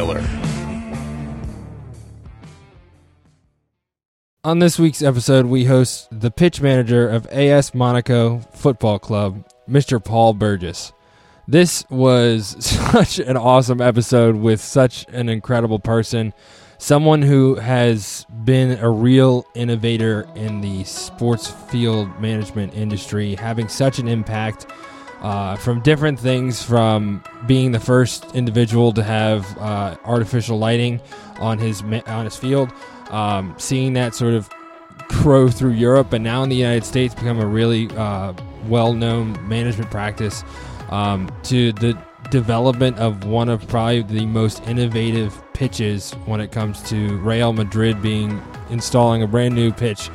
Miller. On this week's episode, we host the pitch manager of AS Monaco Football Club, Mr. Paul Burgess. This was such an awesome episode with such an incredible person, someone who has been a real innovator in the sports field management industry, having such an impact uh, from different things from being the first individual to have uh, artificial lighting on his on his field um, seeing that sort of grow through Europe and now in the United States become a really uh, well-known management practice um, to the development of one of probably the most innovative pitches when it comes to Real Madrid being installing a brand new pitch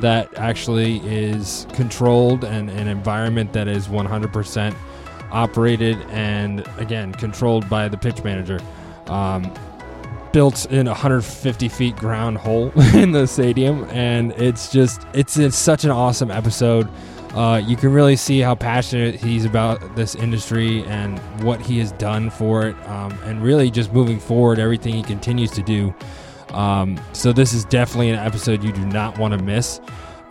that actually is controlled and an environment that is 100% operated and again controlled by the pitch manager. Um, built in 150 feet ground hole in the stadium, and it's just it's, it's such an awesome episode. Uh, you can really see how passionate he's about this industry and what he has done for it, um, and really just moving forward, everything he continues to do. Um, so this is definitely an episode you do not want to miss.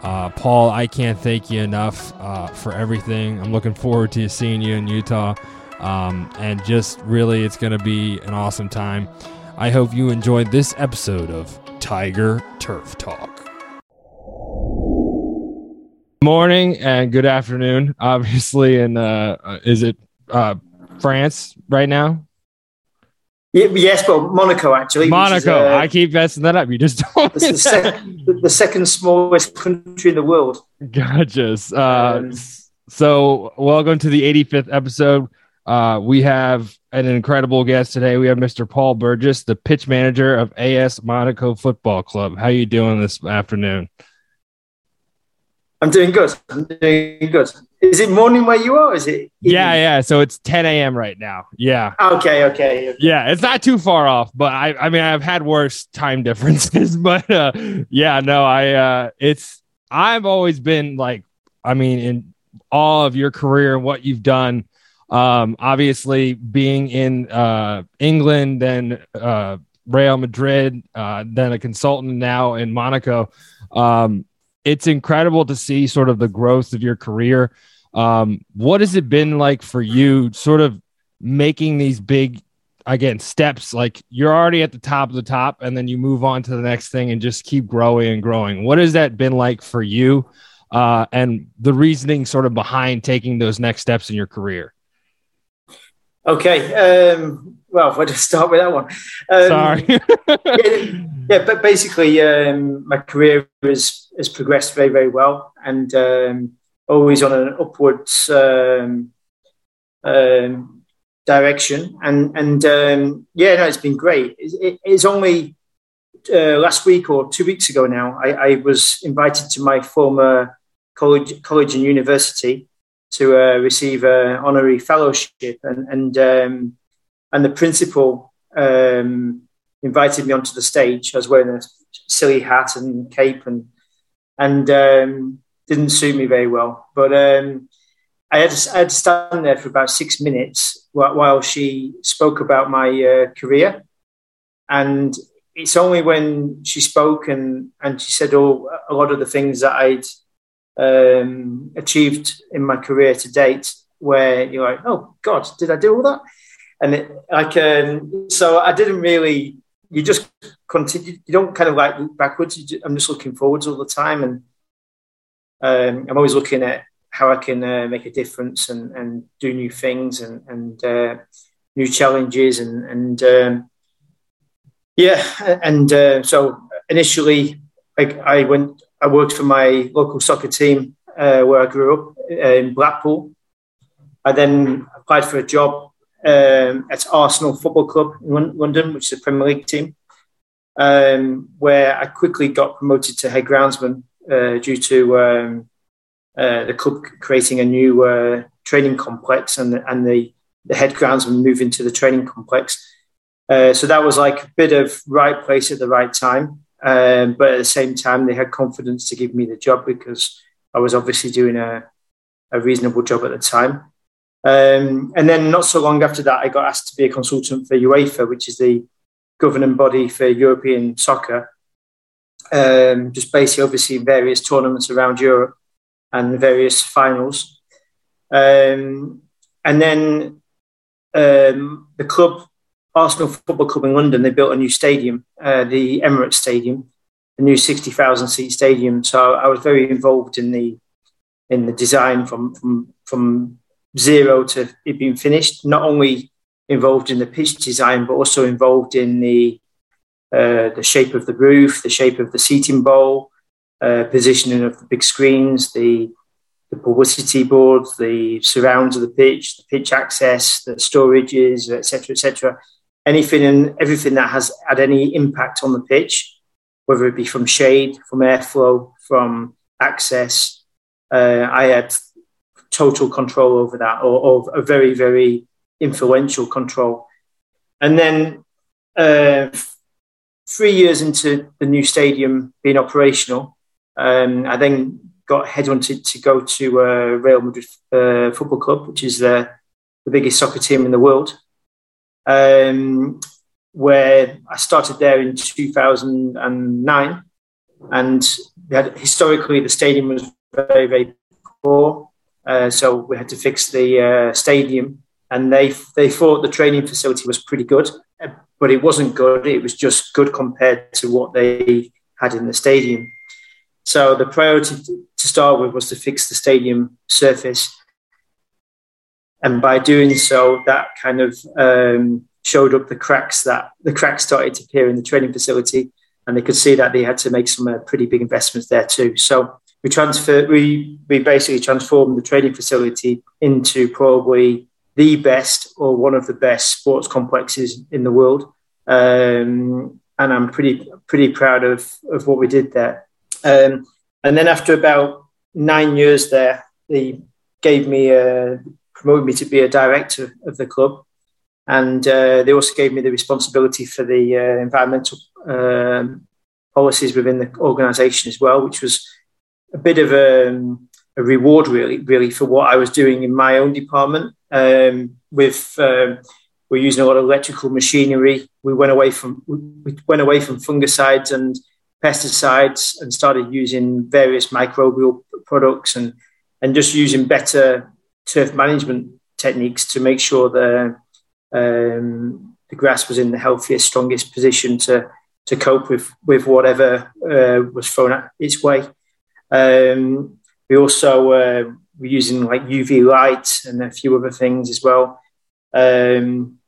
Uh, Paul, I can't thank you enough uh, for everything. I'm looking forward to seeing you in Utah, um, and just really, it's going to be an awesome time. I hope you enjoyed this episode of Tiger Turf Talk. Morning and good afternoon. Obviously, in uh, uh, is it uh, France right now? Yes, but Monaco actually. Monaco. Is, uh, I keep messing that up. You just me the, second, the second smallest country in the world. Gotcha. Uh, um, so, welcome to the 85th episode. Uh, we have an incredible guest today. We have Mr. Paul Burgess, the pitch manager of AS Monaco Football Club. How are you doing this afternoon? I'm doing good. I'm doing good. Is it morning where you are? Is it? Evening? Yeah, yeah. So it's 10 a.m. right now. Yeah. Okay, okay, okay. Yeah, it's not too far off, but I, I mean, I've had worse time differences, but uh, yeah, no, I, uh, it's, I've always been like, I mean, in all of your career and what you've done um, obviously, being in uh, England, then uh, Real Madrid, uh, then a consultant now in Monaco. Um, it's incredible to see sort of the growth of your career. Um, what has it been like for you, sort of making these big, again, steps? Like you're already at the top of the top, and then you move on to the next thing and just keep growing and growing. What has that been like for you? Uh, and the reasoning sort of behind taking those next steps in your career? Okay. Um, well, where just start with that one? Um, Sorry. yeah, yeah, but basically, um, my career has has progressed very, very well, and um, always on an upwards um, um, direction. And and yeah, no, it's been great. It, it's only uh, last week or two weeks ago now. I, I was invited to my former college, college and university to uh, receive an honorary fellowship, and and um, and the principal um, invited me onto the stage. I was wearing a silly hat and cape, and and um, didn't suit me very well. But um, I had to, I had to stand there for about six minutes while, she spoke about my uh, career, and it's only when she spoke and and she said all, a lot of the things that I'd um, achieved in my career to date, where you're like, oh God, did I do all that? And it, like, um, so I didn't really. You just continue. You don't kind of like look backwards. Just, I'm just looking forwards all the time, and um, I'm always looking at how I can uh, make a difference and, and do new things and, and uh, new challenges and, and um, yeah, and uh, so initially I, I, went I worked for my local soccer team uh, where I grew up uh, in Blackpool. I then applied for a job um, at Arsenal Football Club in London, which is a Premier League team, um, where I quickly got promoted to head groundsman uh, due to um, uh, the club creating a new uh, training complex and, the, and the, the head groundsman moving to the training complex. Uh, so that was like a bit of right place at the right time. Um, but at the same time, they had confidence to give me the job because I was obviously doing a, a reasonable job at the time. Um, and then not so long after that, I got asked to be a consultant for UEFA, which is the governing body for European soccer. Um, just basically overseeing various tournaments around Europe and various finals. Um, and then um, the club, Arsenal Football Club in London, they built a new stadium, uh, the Emirates Stadium, a new 60,000 seat stadium. So I was very involved in the in the design from from from zero to it being finished. Not only involved in the pitch design, but also involved in the uh, the shape of the roof, the shape of the seating bowl, uh, positioning of the big screens, the the publicity boards, the surrounds of the pitch, the pitch access, the storages, etc., etc. Anything and everything that has had any impact on the pitch, whether it be from shade, from airflow, from access, uh, I had total control over that, or, or, a very, very influential control. And then uh, three years into the new stadium being operational, um, I then got headhunted to go to uh, Real Madrid uh, Football Club, which is the biggest soccer team in the world. Um, where I started there in 2009, and had, historically the stadium was very very poor, uh, so we had to fix the uh, stadium. And they they thought the training facility was pretty good, but it wasn't good. It was just good compared to what they had in the stadium. So the priority to start with was to fix the stadium surface. And by doing so, that kind of um, showed up the cracks that the cracks started to appear in the training facility, and they could see that they had to make some uh, pretty big investments there too. So we transfer we we basically transformed the training facility into probably the best or one of the best sports complexes in the world. Um, and I'm pretty pretty proud of of what we did there. Um, and then after about nine years there, they gave me a, promoted me to be a director of the club. And uh, they also gave me the responsibility for the uh, environmental um, policies within the organisation as well, which was a bit of a, a, reward, really, really, for what I was doing in my own department. Um, with um, we're using a lot of electrical machinery. We went away from we went away from fungicides and pesticides and started using various microbial products and, and just using better turf management techniques to make sure the, um, the grass was in the healthiest, strongest position to, to cope with, with whatever uh, was thrown at its way. Um, we also uh, were using like UV light and a few other things as well. Um,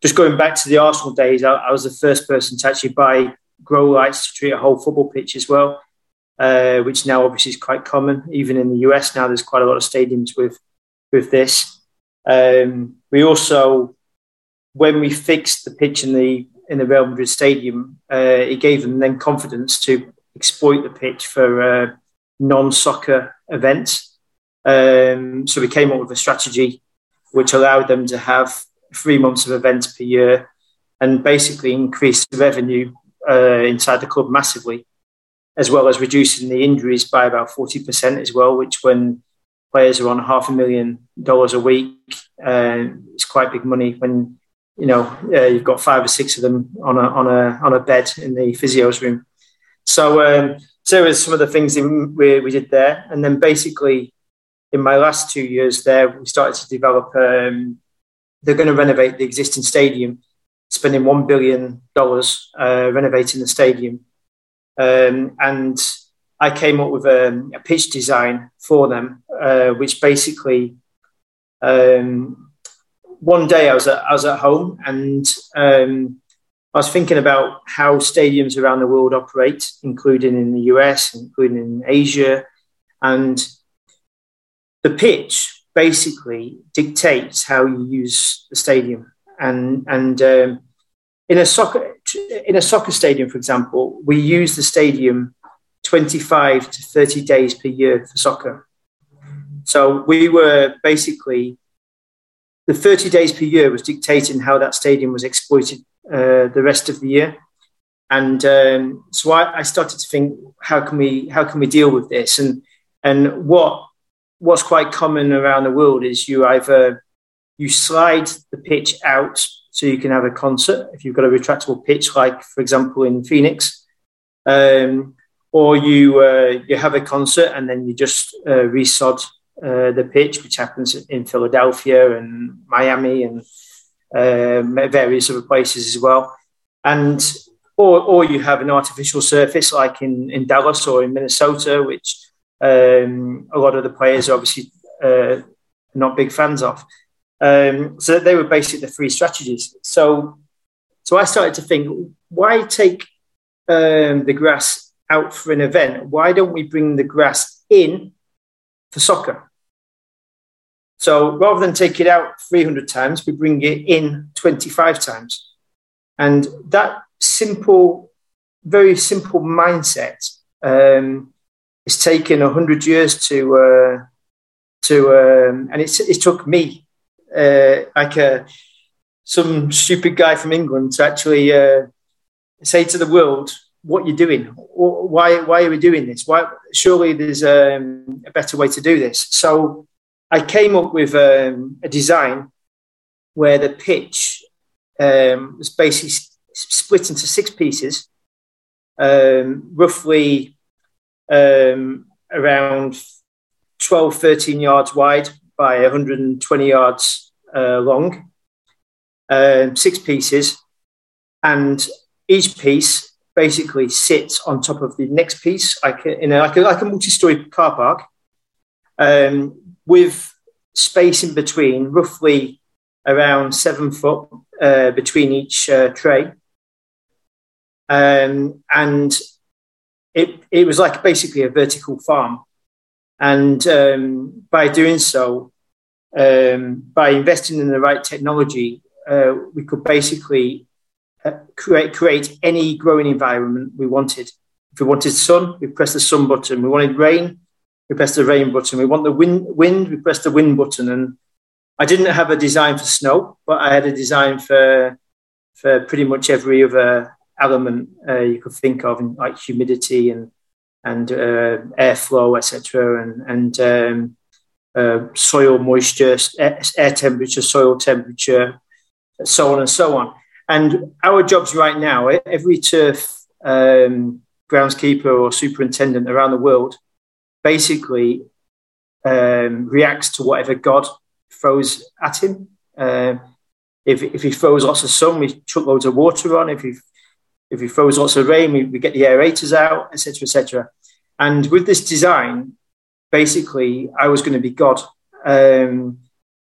just going back to the Arsenal days, I, I was the first person to actually buy grow lights to treat a whole football pitch as well, uh, which now obviously is quite common. Even in the US now, there's quite a lot of stadiums with with this. Um, we also, when we fixed the pitch in the in the Real Madrid stadium, uh, it gave them then confidence to exploit the pitch for uh, non-soccer events. Um, so we came up with a strategy which allowed them to have three months of events per year and basically increase the revenue uh, inside the club massively, as well as reducing the injuries by about 40% as well, which when players are on half a million dollars a week, uh, it's quite big money when you know uh, you've got five or six of them on a on a on a bed in the physio's room. So um, so was some of the things we, we did there, and then basically in my last two years there, we started to develop. Um, they're going to renovate the existing stadium spending $1 billion uh, renovating the stadium. Um, and I came up with a, a pitch design for them, uh, which basically, um, one day I was at, I was at home and um, I was thinking about how stadiums around the world operate, including in the US, including in Asia. And the pitch basically dictates how you use the stadium and and um, in a soccer in a soccer stadium, for example, we use the stadium 25 to 30 days per year for soccer. So we were basically the 30 days per year was dictating how that stadium was exploited uh, the rest of the year. And um, so I, I, started to think, how can we how can we deal with this? And and what what's quite common around the world is you either you slide the pitch out so you can have a concert if you've got a retractable pitch, like for example in Phoenix, um, or you uh, you have a concert and then you just uh, resod uh, the pitch, which happens in Philadelphia and Miami and um, various other places as well, and or or you have an artificial surface like in in Dallas or in Minnesota, which um, a lot of the players are obviously uh, not big fans of. Um, so they were basically the three strategies. So, so I started to think, why take um, the grass out for an event? Why don't we bring the grass in for soccer? So rather than take it out 300 times, we bring it in 25 times. And that simple, very simple mindset um, it's taken 100 years to, uh, to um, and it's, it took me uh, like a, some stupid guy from England to actually uh, say to the world, "What you're doing? Why? Why are we doing this? Why? Surely there's um, a better way to do this." So I came up with um, a design where the pitch um, was basically split into six pieces, um, roughly um, around 12, 13 yards wide by 120 yards uh, long, um, six pieces, and each piece basically sits on top of the next piece, like a, in a, like a, like a multi-story car park, um, with space in between, roughly around seven foot uh, between each uh, tray. Um, and it, it was like basically a vertical farm. And um, by doing so, um, by investing in the right technology, uh, we could basically uh, create create any growing environment we wanted. If we wanted sun, we press the sun button. We wanted rain, we press the rain button. We want the wind, wind, we press the wind button. And I didn't have a design for snow, but I had a design for for pretty much every other element uh, you could think of, like humidity and and uh, airflow, etc. And and um, uh, soil moisture, air, temperature, soil temperature, so on and so on. And our jobs right now, every turf um, groundskeeper or superintendent around the world basically um, reacts to whatever God throws at him. Uh, if, if he throws lots of sun, we chuck loads of water on. If he if he throws lots of rain, we, we get the aerators out, etc., etc. And with this design, basically I was going to be God. Um,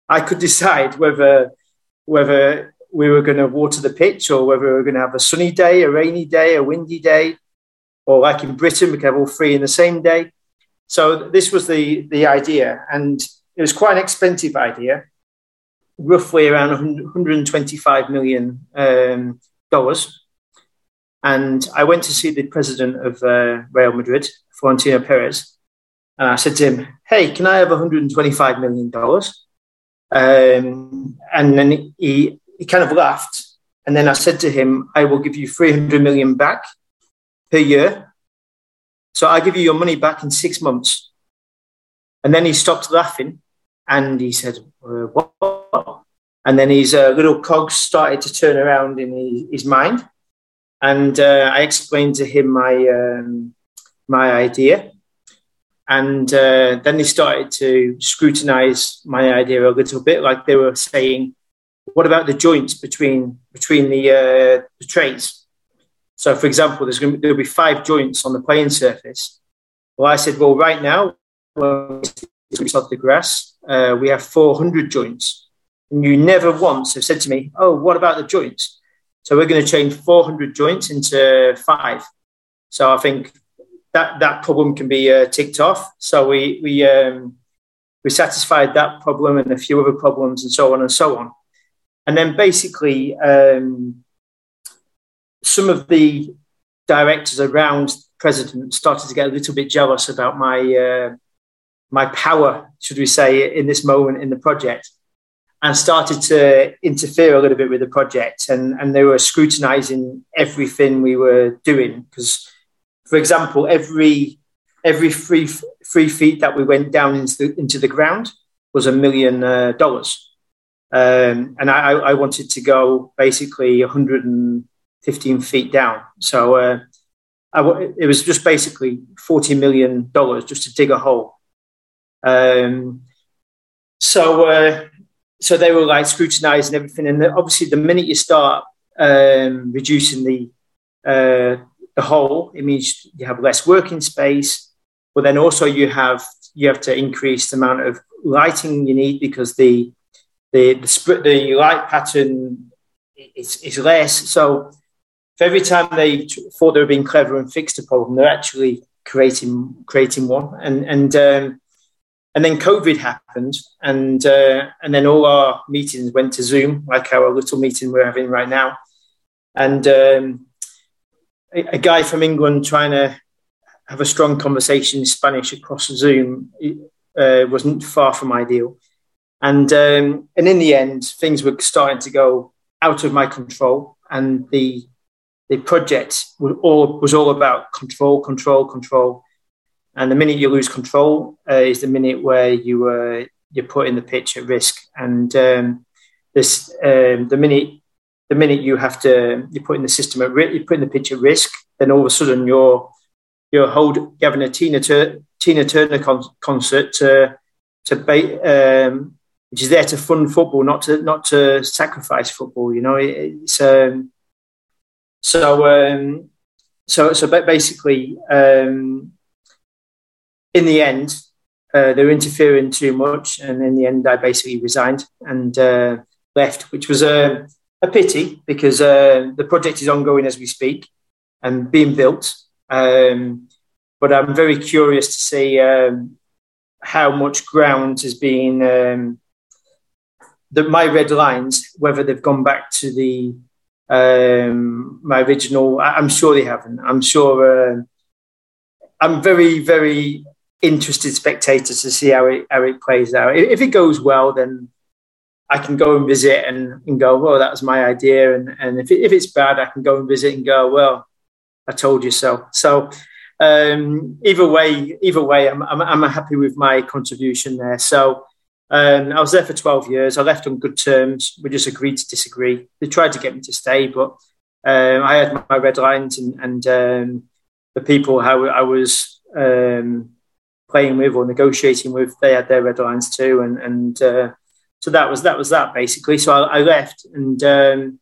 I could decide whether whether we were going to water the pitch or whether we were going to have a sunny day, a rainy day, a windy day, or like in Britain, we could have all three in the same day. So this was the the idea, and it was quite an expensive idea, roughly around 125 million um, dollars. And I went to see the president of uh, Real Madrid, Florentino Perez, and I said to him, Hey, can I have $125 million? Um, and then he, he kind of laughed. And then I said to him, I will give you 300 million back per year. So I'll give you your money back in six months. And then he stopped laughing and he said, uh, What? And then his uh, little cogs started to turn around in his, his mind. And uh, I explained to him my, um, my idea. And uh, then they started to scrutinize my idea a little bit, like they were saying, what about the joints between between the, uh, the trays? So, for example, there's going to be, there'll be five joints on the playing surface. Well, I said, well, right now, well, of the grass, uh, we have 400 joints. And you never once have said to me, oh, what about the joints? So we're going to change 400 joints into five. So I think that that problem can be uh, ticked off. So we we um, we satisfied that problem and a few other problems and so on and so on. And then basically, um, some of the directors around president started to get a little bit jealous about my uh, my power, should we say, in this moment in the project, and started to interfere a little bit with the project. And and they were scrutinising everything we were doing because for example, every every three three feet that we went down into the, into the ground was a million uh, dollars. um, and I, I, wanted to go basically 115 feet down. So uh, it was just basically 40 million dollars just to dig a hole. Um, so uh, so they were like scrutinizing everything, and obviously the minute you start um, reducing the uh, the hole, it means you have less working space, but then also you have you have to increase the amount of lighting you need because the the the, the light pattern is, is less. So every time they thought they were being clever and fixed a problem, they're actually creating creating one. And and um, and then COVID happened, and uh, and then all our meetings went to Zoom, like our little meeting we're having right now. And um, a, a, guy from England trying to have a strong conversation in Spanish across Zoom uh, wasn't far from ideal. And um, and in the end, things were starting to go out of my control, and the the project was all was all about control, control, control. And the minute you lose control uh, is the minute where you uh, you're putting the pitch at risk. And um, this um, the minute the minute you have to you're putting the system at risk, you're putting the pitch at risk, then all of a sudden you're you're hold, having a Tina, Tur- Tina Turner con- concert to to um, which is there to fund football, not to not to sacrifice football. You know, it, it's um, so um, so so basically, um, in the end, uh, they were interfering too much, and in the end, I basically resigned and uh, left, which was a, a pity because uh, the project is ongoing as we speak and being built. Um, but I'm very curious to see um, how much ground has been um, the, my red lines, whether they've gone back to the um, my original. I, am sure they haven't. I'm sure. Uh, I'm very, very interested spectators to see how it how it plays out. If, it goes well, then I can go and visit and, and go, well, that was my idea. And, and if, it, if it's bad, I can go and visit and go, well, I told you so. So um, either way, either way, I'm, I'm, I'm happy with my contribution there. So um, I was there for 12 years. I left on good terms. We just agreed to disagree. They tried to get me to stay, but um, I had my red lines and, and um, the people how I was um, playing with or negotiating with, they had their red lines too. And, and uh, so that was that was that basically. So I, I left, and um,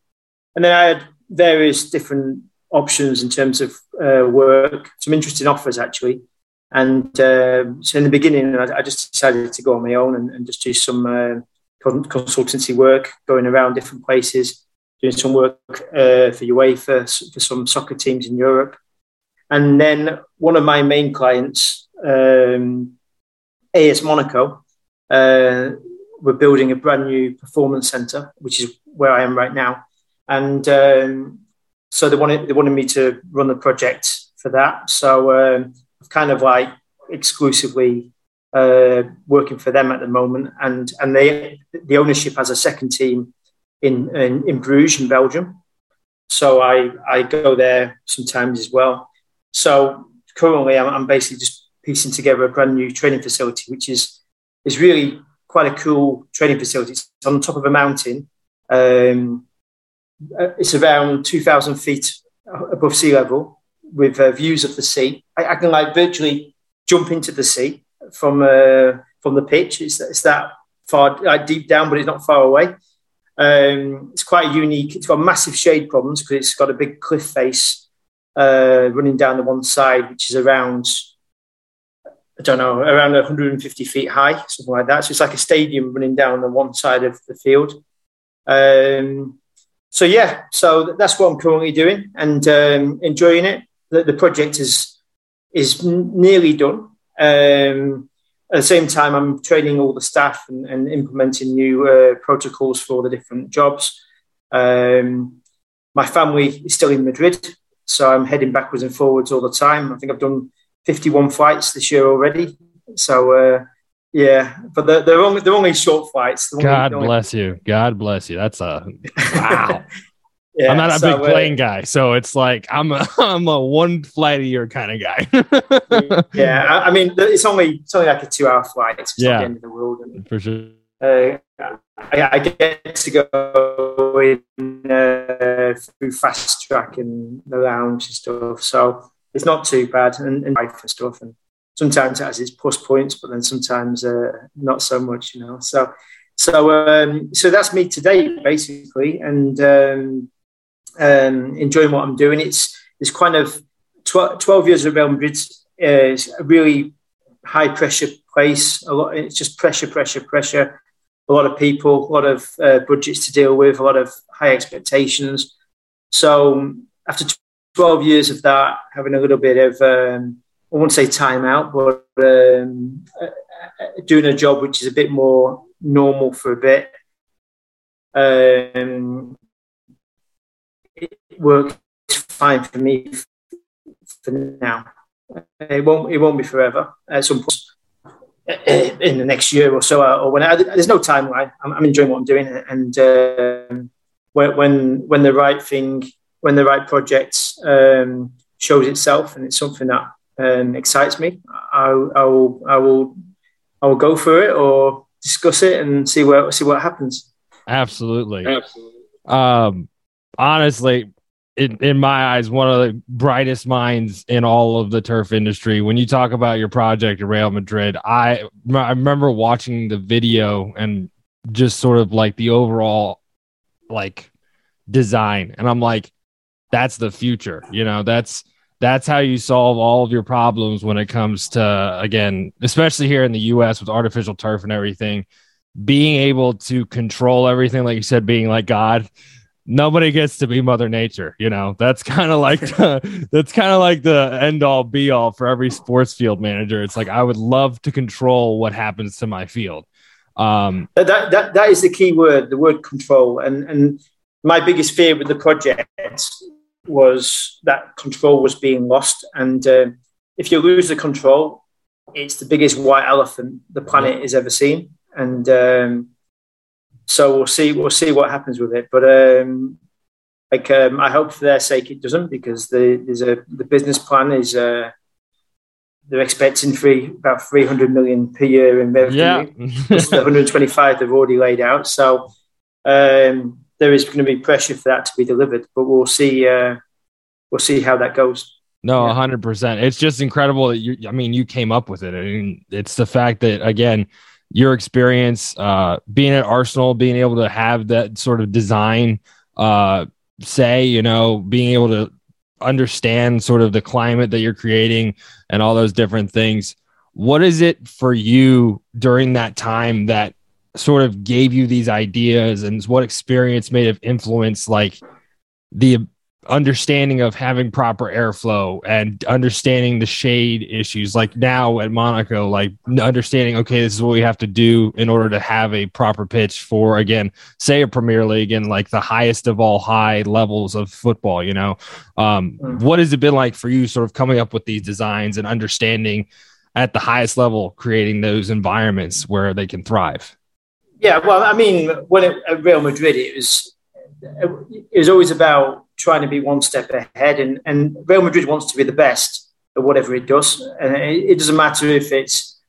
and then I had various different options in terms of uh, work. Some interesting offers actually. And uh, so in the beginning, I, I, just decided to go on my own and, and just do some uh, consultancy work, going around different places, doing some work uh, for UEFA, for some soccer teams in Europe. And then one of my main clients, um, AS Monaco, uh, we're building a brand new performance center, which is where I am right now. And um, so they wanted, they wanted me to run the project for that. So um, I've kind of like exclusively uh, working for them at the moment, and and they the ownership has a second team in in, in Bruges in Belgium. So I I go there sometimes as well. So currently I'm, I'm basically just piecing together a brand new training facility, which is is really quite a cool training facility. It's on top of a mountain. Um, uh, it's around 2,000 feet above sea level with uh, views of the sea. I, I, can like virtually jump into the sea from uh, from the pitch. It's, it's that far like deep down, but it's not far away. Um, it's quite unique. It's got massive shade problems because it's got a big cliff face uh, running down the one side, which is around I don't know around 150 feet high, something like that. So it's like a stadium running down the one side of the field. Um, so yeah, so that's what I'm currently doing and um, enjoying it the, the project is is nearly done. Um, at the same time, I'm training all the staff and, and implementing new uh, protocols for the different jobs. Um, my family is still in Madrid, so I'm heading backwards and forwards all the time. I think I've done 51 flights this year already. So uh, yeah, but they're, they're, only they're only short flights. God bless you. God bless you. That's a wow. Yeah, I'm not a so, big plane uh, guy, so it's like I'm a I'm a one flight a year kind of guy. yeah, I, I, mean it's only it's only like a two hour flight. It's yeah, the end of the world. For sure. uh, I, I, get to go in uh, through fast track and the lounge and stuff. So it's not too bad and, and stuff. And sometimes it has its plus points, but then sometimes uh, not so much, you know. So so um, so that's me today basically, and um, um, enjoying what I'm doing. It's it's kind of tw- twelve years of Real Madrid is a really high pressure place. A lot. It's just pressure, pressure, pressure. A lot of people, a lot of uh, budgets to deal with, a lot of high expectations. So after 12 years of that, having a little bit of, um, I won't say time out, but um, uh, uh, doing a job which is a bit more normal for a bit. Um, it works fine for me for now. It won't. It won't be forever. At some point in the next year or so, or when I, there's no timeline. I'm, I'm, enjoying what I'm doing, and um, when when the right thing, when the right project um, shows itself, and it's something that um, excites me, I, I will I will I will go for it or discuss it and see what see what happens. Absolutely. Absolutely. Um, honestly, in, in my eyes, one of the brightest minds in all of the turf industry. When you talk about your project at Real Madrid, I I remember watching the video and just sort of like the overall like design, and I'm like, that's the future. You know, that's that's how you solve all of your problems when it comes to again especially here in the us with artificial turf and everything being able to control everything like you said being like god nobody gets to be mother nature you know? That's kind of like the, that's kind of like the end all be all for every sports field manager. It's like i would love to control what happens to my field. Um, that, that that is the key word the word control. And and my biggest fear with the project was that control was being lost. And uh, if you lose the control, it's the biggest white elephant the planet has ever seen. And um, so we'll see. We'll see what happens with it. But um, like, um, I hope for their sake it doesn't, because the there's a the business plan is. Uh, they're expecting three about 300 million per year in revenue. Yeah. the 125 they've already laid out. So um, there is going to be pressure for that to be delivered, but we'll see. Uh, we'll see how that goes. No, hundred yeah. percent. It's just incredible that you. I mean, you came up with it. I mean, it's the fact that again, your experience, uh, being at Arsenal, being able to have that sort of design, uh, say, you know, being able to understand sort of the climate that you're creating and all those different things. What is it for you during that time that sort of gave you these ideas and what experience may have influenced like the understanding of having proper airflow and understanding the shade issues. Like now at monaco like understanding okay this is what we have to do in order to have a proper pitch for again say a premier league and like the highest of all high levels of football you know? Um, mm-hmm. what has it been like for you sort of coming up with these designs and understanding at the highest level creating those environments where they can thrive yeah, well, I mean, when it, at Real Madrid, it was it was always about trying to be one step ahead, and, and Real Madrid wants to be the best at whatever it does, and it, it doesn't matter if it's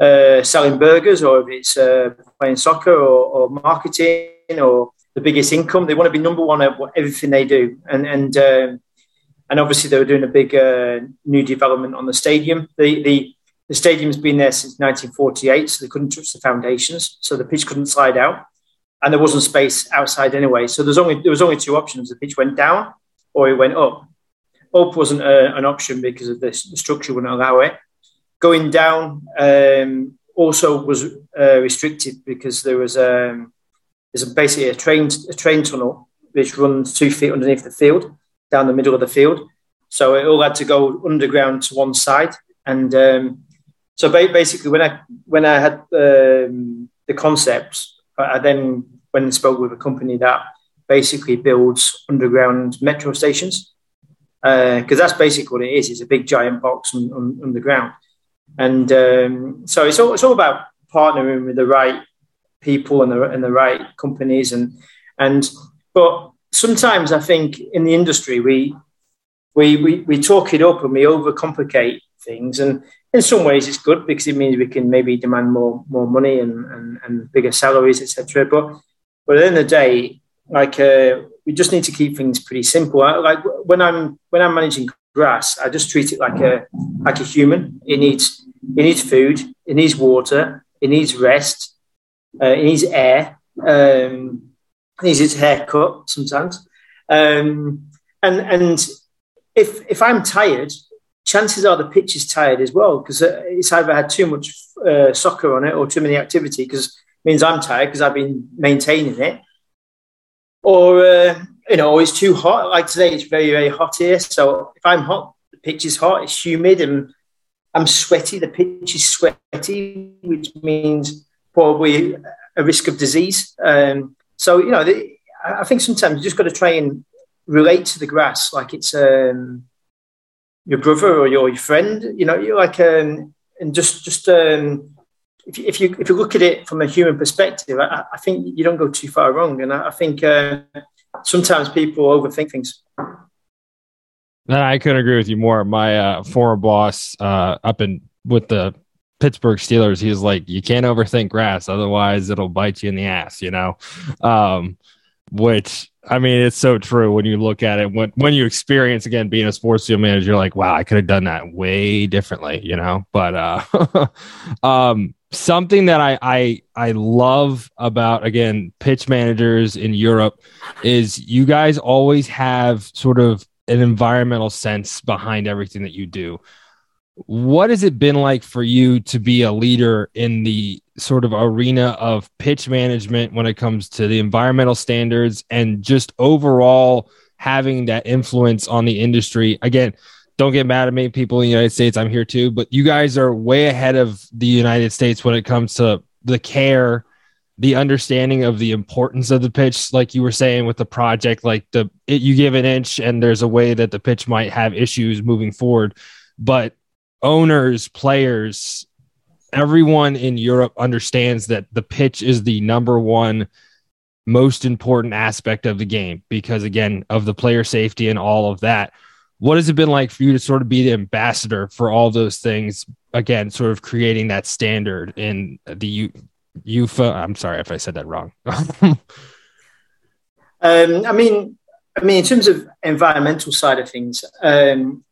uh, selling burgers or if it's uh, playing soccer or, or, marketing or the biggest income. They want to be number one at everything they do, and and um, and obviously they were doing a big uh, new development on the stadium. The the the stadium's been there since 1948, so they couldn't touch the foundations, so the pitch couldn't slide out, and there wasn't space outside anyway. So there's only there was only two options: the pitch went down or it went up. Up wasn't a, uh, an option because of this; the structure wouldn't allow it. Going down um, also was uh, restricted because there was um, there's basically a train a train tunnel which runs two feet underneath the field, down the middle of the field. So it all had to go underground to one side, and um, so basically, when I when I had um, the concept, I then went and spoke with a company that basically builds underground metro stations because uh, that's basically what it is. It's a big giant box on, on, underground, and um, so it's all it's all about partnering with the right people and the and the right companies and and but sometimes I think in the industry we we, we, we talk it up and we overcomplicate things. And in some ways, it's good because it means we can maybe demand more more money and, and, and bigger salaries, etc. But but at the end of the day, like uh, we just need to keep things pretty simple. I, like when I'm when I'm managing grass, I just treat it like a like a human. It needs it needs food, it needs water, it needs rest, uh, it needs air, um, it needs its haircut sometimes. Um, and and if if I'm tired, chances are the pitch is tired as well because uh, it's either had too much uh, soccer on it or too many activity because it means I'm tired because I've been maintaining it. Or uh, you know, it's too hot. Like today, it's very very hot here. So if I'm hot, the pitch is hot. It's humid and I'm sweaty. The pitch is sweaty, which means probably a risk of disease. Um, so you know, the, I think sometimes you just got to try and relate to the grass like it's um, your brother or your, your friend. You know, you're like um, and just just um, if you, if you if you look at it from a human perspective, I, I think you don't go too far wrong. And I, I think uh, sometimes people overthink things. No, I couldn't agree with you more. My uh, former boss uh, up in with the Pittsburgh Steelers, he was like, "You can't overthink grass, otherwise it'll bite you in the ass." You know, um, which I mean, it's so true when you look at it. When when you experience again being a sports field manager, you're like, "Wow, I could have done that way differently," you know. But uh, um, something that I, I I love about again pitch managers in Europe is you guys always have sort of an environmental sense behind everything that you do. What has it been like for you to be a leader in the sort of arena of pitch management when it comes to the environmental standards and just overall having that influence on the industry? Again, don't get mad at me, people in the United States. I'm here too, but you guys are way ahead of the United States when it comes to the care, the understanding of the importance of the pitch. Like you were saying with the project, like the it, you give an inch and there's a way that the pitch might have issues moving forward, but owners, players, everyone in Europe understands that the pitch is the number one most important aspect of the game because again of the player safety and all of that what has it been like for you to sort of be the ambassador for all those things? Again, sort of creating that standard in the U- UFA. I'm sorry if I said that wrong. um, I mean, I mean, in terms of environmental side of things, um,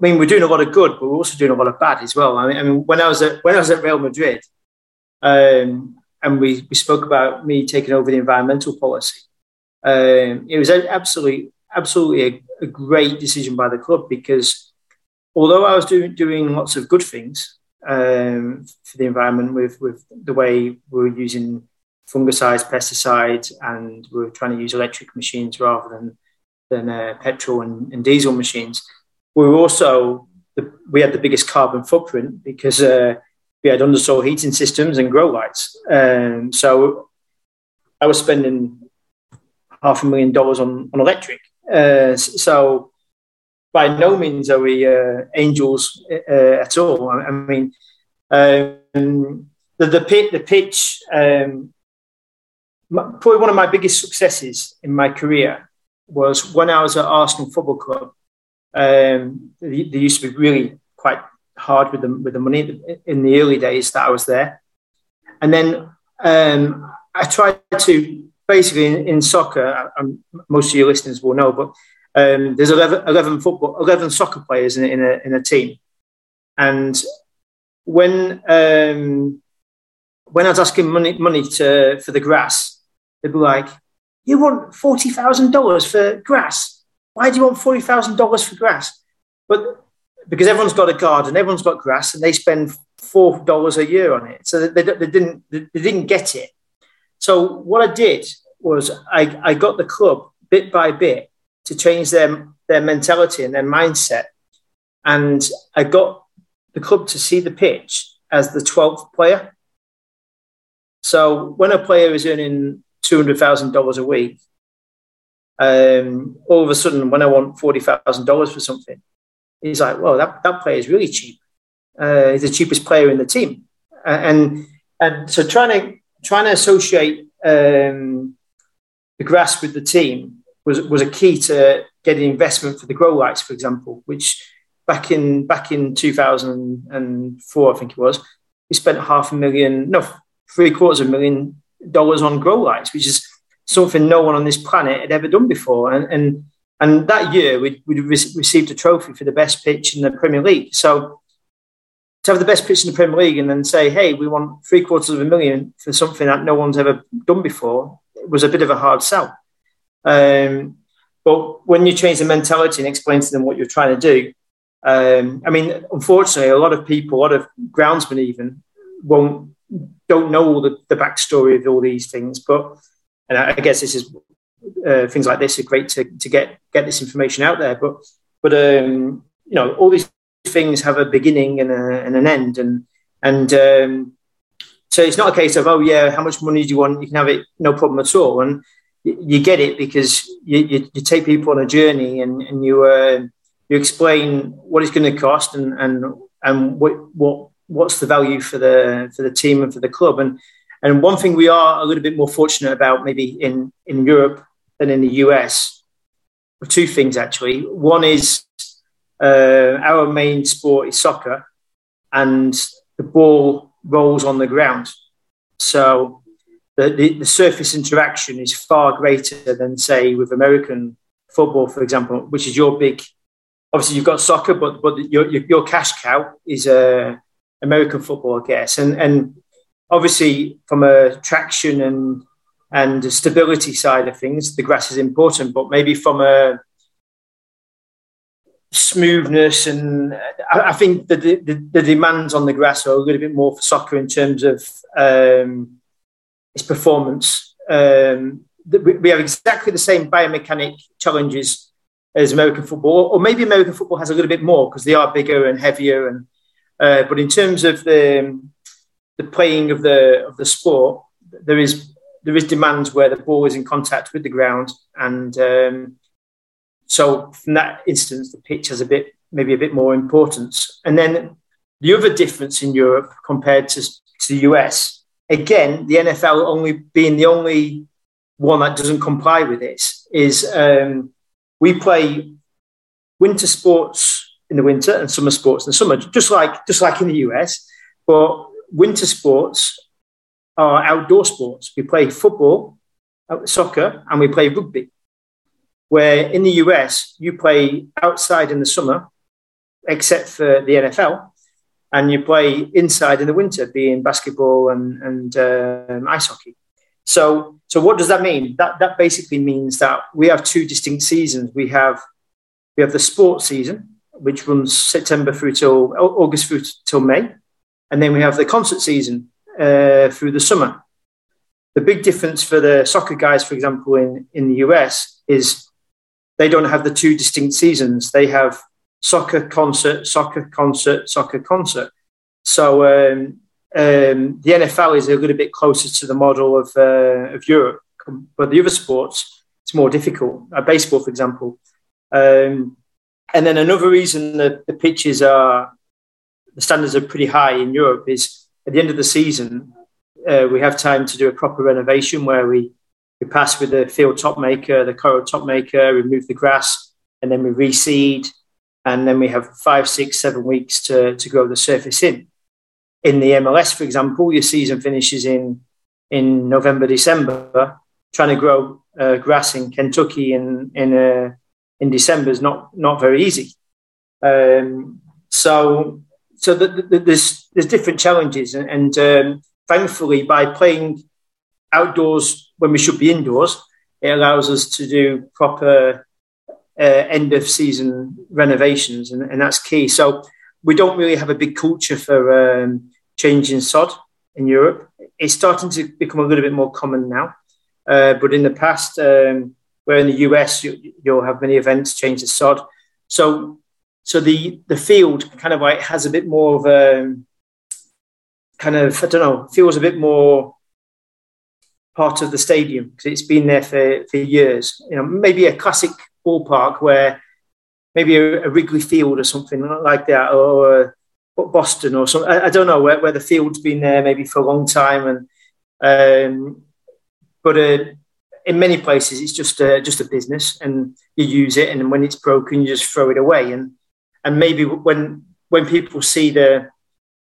I mean, we're doing a lot of good, but we're also doing a lot of bad as well. I mean, I mean when I was at when I was at Real Madrid, um, and we, we spoke about me taking over the environmental policy, um, it was absolutely absolutely a, a, great decision by the club because although I was doing doing lots of good things um, for the environment with with the way we were using fungicides, pesticides, and we are trying to use electric machines rather than than uh, petrol and, and, diesel machines. We were also the, we had the biggest carbon footprint because uh, we had undersoil heating systems and grow lights. Um, so I was spending half a million dollars on, on electric uh, so by no means are we uh, angels uh, at all. I, I mean, um, the, the, pit, the pitch, um, probably one of my biggest successes in my career was when I was at Arsenal Football Club. Um, they, they, used to be really quite hard with the, with the money in the early days that I was there. And then um, I tried to basically in, in soccer, um, most of your listeners will know, but um, there's 11, 11, football, 11 soccer players in, in, a, in a team. And when, um, when I was asking money, money to, for the grass, they'd be like, you want $40,000 for grass? Why do you want $40,000 for grass? But because everyone's got a garden, everyone's got grass, and they spend four dollars a year on it, so they, they, didn't they didn't get it. So what I did was I, I got the club bit by bit to change their, their mentality and their mindset. And I got the club to see the pitch as the 12th player. So when a player is earning $200,000 a week, um, all of a sudden, when I want $40,000 for something, he's like, well, that, that player is really cheap. Uh, he's the cheapest player in the team. and, and so trying to, trying to associate um, the grass with the team was was a key to getting investment for the grow lights, for example, which back in back in 2004, I think it was, we spent half a million, no, three quarters of a million dollars on grow lights, which is something no one on this planet had ever done before. And and and that year we we received a trophy for the best pitch in the Premier League. So to have the best pitch in the Premier League and then say, hey, we want three quarters of a million for something that no one's ever done before was a bit of a hard sell. Um, but when you change the mentality and explain to them what you're trying to do, um, I mean, unfortunately, a lot of people, a lot of groundsmen even, won't don't know all the, the backstory of all these things. But and I, guess this is uh, things like this are great to, to get get this information out there. But but um, you know, all these things have a beginning and, a, and an end, and and um, so it's not a case of oh yeah, how much money do you want? You can have it, no problem at all. And you get it because you, you, you, take people on a journey and, and you uh, you explain what it's going to cost and and and what what what's the value for the for the team and for the club and and one thing we are a little bit more fortunate about maybe in in Europe than in the US two things actually one is uh, our main sport is soccer and the ball rolls on the ground so the, the, the, surface interaction is far greater than, say, with American football, for example, which is your big. Obviously, you've got soccer, but but your your, your cash cow is uh, American football, I guess, and and obviously from a traction and and stability side of things, the grass is important, but maybe from a smoothness and I, I think the, the, the demands on the grass are a little bit more for soccer in terms of um, its performance. Um, we have exactly the same biomechanic challenges as American football, or maybe American football has a little bit more because they are bigger and heavier. And uh, but in terms of the the playing of the of the sport, there is there is demands where the ball is in contact with the ground, and um, so from that instance, the pitch has a bit maybe a bit more importance. And then the other difference in Europe compared to, to the US again, the NFL only being the only one that doesn't comply with this is um, we play winter sports in the winter and summer sports in the summer, just like just like in the US. But winter sports are outdoor sports. We play football, uh, soccer, and we play rugby. Where in the US you play outside in the summer, except for the NFL, and you play inside in the winter, being basketball and, and um, ice hockey. So, so what does that mean? That that basically means that we have two distinct seasons. We have we have the sports season, which runs September through till August through till May, and then we have the concert season uh, through the summer. The big difference for the soccer guys, for example, in, in the US, is they don't have the two distinct seasons. They have soccer concert, soccer concert, soccer concert. So um, um, the NFL is a little bit closer to the model of, uh, of Europe, but the other sports it's more difficult. Uh, baseball, for example. Um, and then another reason that the pitches are the standards are pretty high in Europe is at the end of the season uh, we have time to do a proper renovation where we we pass with the field top maker, the Koro top maker, remove the grass, and then we reseed and then we have five, six, seven weeks to, to grow the surface in. In the MLS, for example, your season finishes in in November, December. Trying to grow uh, grass in Kentucky in in uh, in December is not not very easy. Um, so so the, the, there's there's different challenges, and, and um, thankfully, by playing outdoors when we should be indoors, it allows us to do proper uh, end of season renovations, and, and, that's key. So we don't really have a big culture for um, changing sod in Europe. It's starting to become a little bit more common now, uh, but in the past, um, where in the US you, will have many events change the sod. So so the the field kind of like has a bit more of a kind of I don't know feels a bit more part of the stadium because it's been there for, for years. You know, maybe a classic ballpark where maybe a, a Wrigley Field or something like that, or Boston or something. I, I, don't know where, where the field's been there maybe for a long time, and um, but uh, in many places it's just a, just a business, and you use it, and when it's broken, you just throw it away. And and maybe when when people see the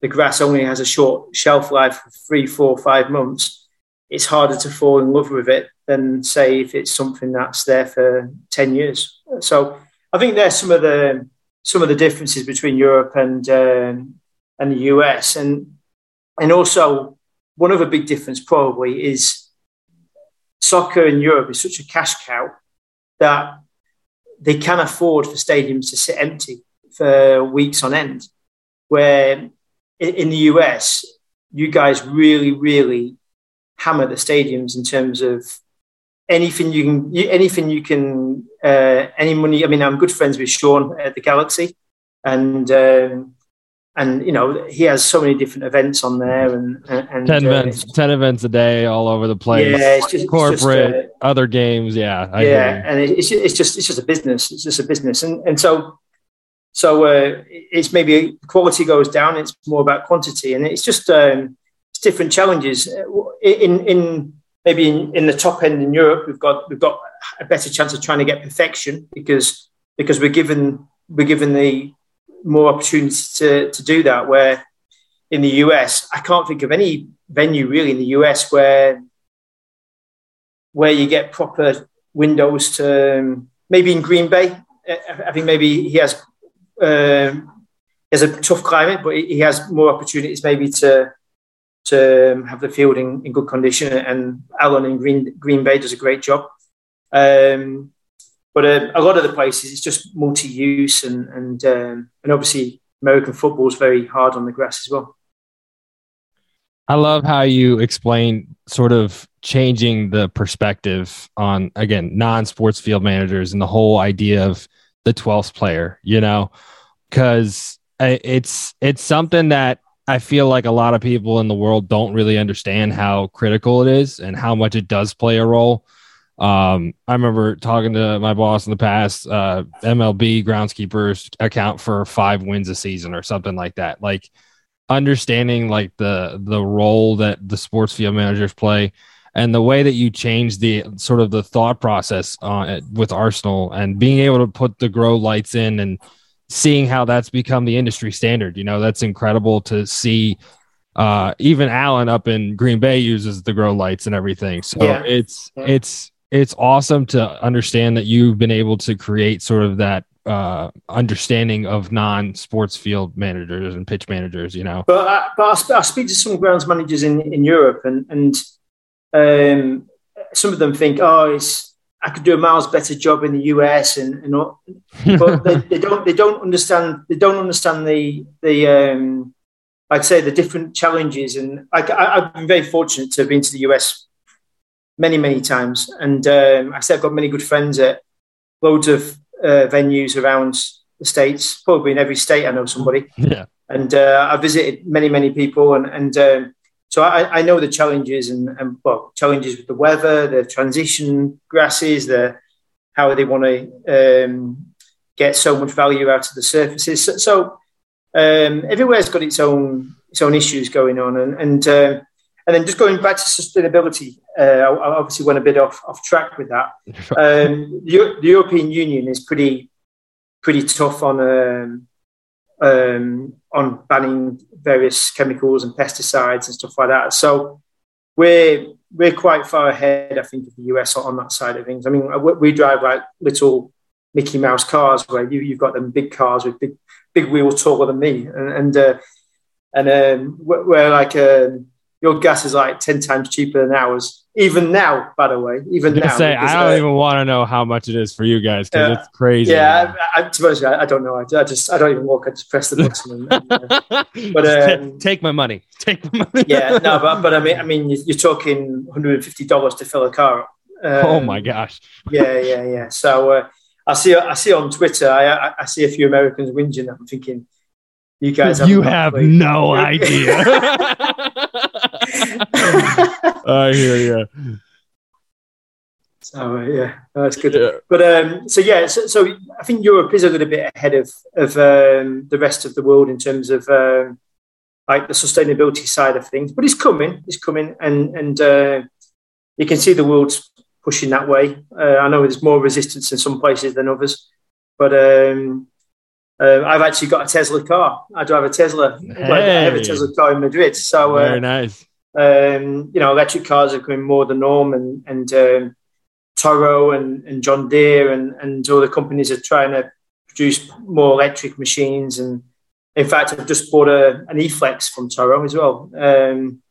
the grass only has a short shelf life of three, four, five months, it's harder to fall in love with it than say if it's something that's there for ten years. So I think there's some of the some of the differences between Europe and um, and the US, and and also one other big difference probably is soccer in Europe is such a cash cow that they can afford for stadiums to sit empty for weeks on end. Where in the US, you guys really, really hammer the stadiums in terms of anything you can, anything you can, uh, any money. I mean, I'm good friends with Sean at the Galaxy, and um, and you know he has so many different events on there, and, and ten uh, events, ten events a day, all over the place. Yeah, it's just corporate, it's just, uh, other games. Yeah, I yeah, and it's it's just it's just a business. It's just a business, and and so so uh, it's maybe quality goes down. It's more about quantity, and it's just um, it's different challenges in in maybe in, in the top end in Europe. We've got we've got a better chance of trying to get perfection because because we're given we're given the more opportunity to, to do that. Where in the US, I can't think of any venue really in the US where where you get proper windows to um, maybe in Green Bay. I think maybe he has um, has a tough climate, but he has more opportunities maybe to to um, have the field in, in good condition. And Alan in Green Green Bay does a great job. Um, but uh, a lot of the places it's just multi-use and and um, and obviously American football is very hard on the grass as well. I love how you explain sort of changing the perspective on again non-sports field managers and the whole idea of the 12th player, you know, because it's it's something that I feel like a lot of people in the world don't really understand how critical it is and how much it does play a role. Um, I remember talking to my boss in the past. Uh, MLB groundskeepers account for five wins a season or something like that. Like understanding like the the role that the sports field managers play and the way that you change the sort of the thought process uh, with Arsenal and being able to put the grow lights in and seeing how that's become the industry standard. You know, that's incredible to see. Uh, even Allen up in Green Bay uses the grow lights and everything. So yeah. it's yeah. it's it's awesome to understand that you've been able to create sort of that uh, understanding of non-sports field managers and pitch managers. You know, but I, but I, I speak to some grounds managers in in Europe and and um, some of them think, oh, it's I could do a miles better job in the US, and, and all, but they, they, don't they don't understand they don't understand the the um, I'd say the different challenges. And I, have been very fortunate to have been to the US many many times, and um, I said I've got many good friends at loads of uh, venues around the states. Probably in every state, I know somebody. Yeah, and uh, I visited many many people, and and um, so I, I know the challenges and, and, well challenges with the weather, the transition grasses, the how they want to um, get so much value out of the surfaces. So, so um, everywhere's got its own its own issues going on, and and uh, and then just going back to sustainability, uh, I obviously went a bit off off track with that. Um, the, the, European Union is pretty pretty tough on um, um, on banning various chemicals and pesticides and stuff like that. So we're we're quite far ahead, I think, of the US on that side of things. I mean, we drive like little Mickey Mouse cars where you, you've got them big cars with big big wheels taller than me, and and uh, and um, we're, like um, your gas is like ten times cheaper than ours even now, by the way, even now. Say, I don't uh, even want to know how much it is for you guys because it's crazy. Yeah, I, I, to be honest, I, I, don't know. I, I, just I don't even walk. I just press the button. And, uh, but um, take my money. Take my money. yeah, no, but but I mean, I mean, you're talking 150 dollars to fill a car up. Um, oh my gosh. yeah, yeah, yeah. So uh, I see I see on Twitter, I, I see a few Americans whinging. I'm thinking, you guys, you have no idea. I hear you. So uh, yeah, that's good. Yeah. But um, so yeah, so, so, I think Europe is a little bit ahead of of um, the rest of the world in terms of um, like the sustainability side of things. But it's coming, it's coming, and and uh, you can see the world's pushing that way. Uh, I know there's more resistance in some places than others, but um, uh, I've actually got a Tesla car. I drive a Tesla. Hey. I have a Tesla car in Madrid. So uh, very nice. Um, you know, electric cars are becoming more the norm, and and um, Toro and, and John Deere and and all the companies are trying to produce more electric machines. And in fact, I've just bought a, an E-Flex from Toro as well. Um,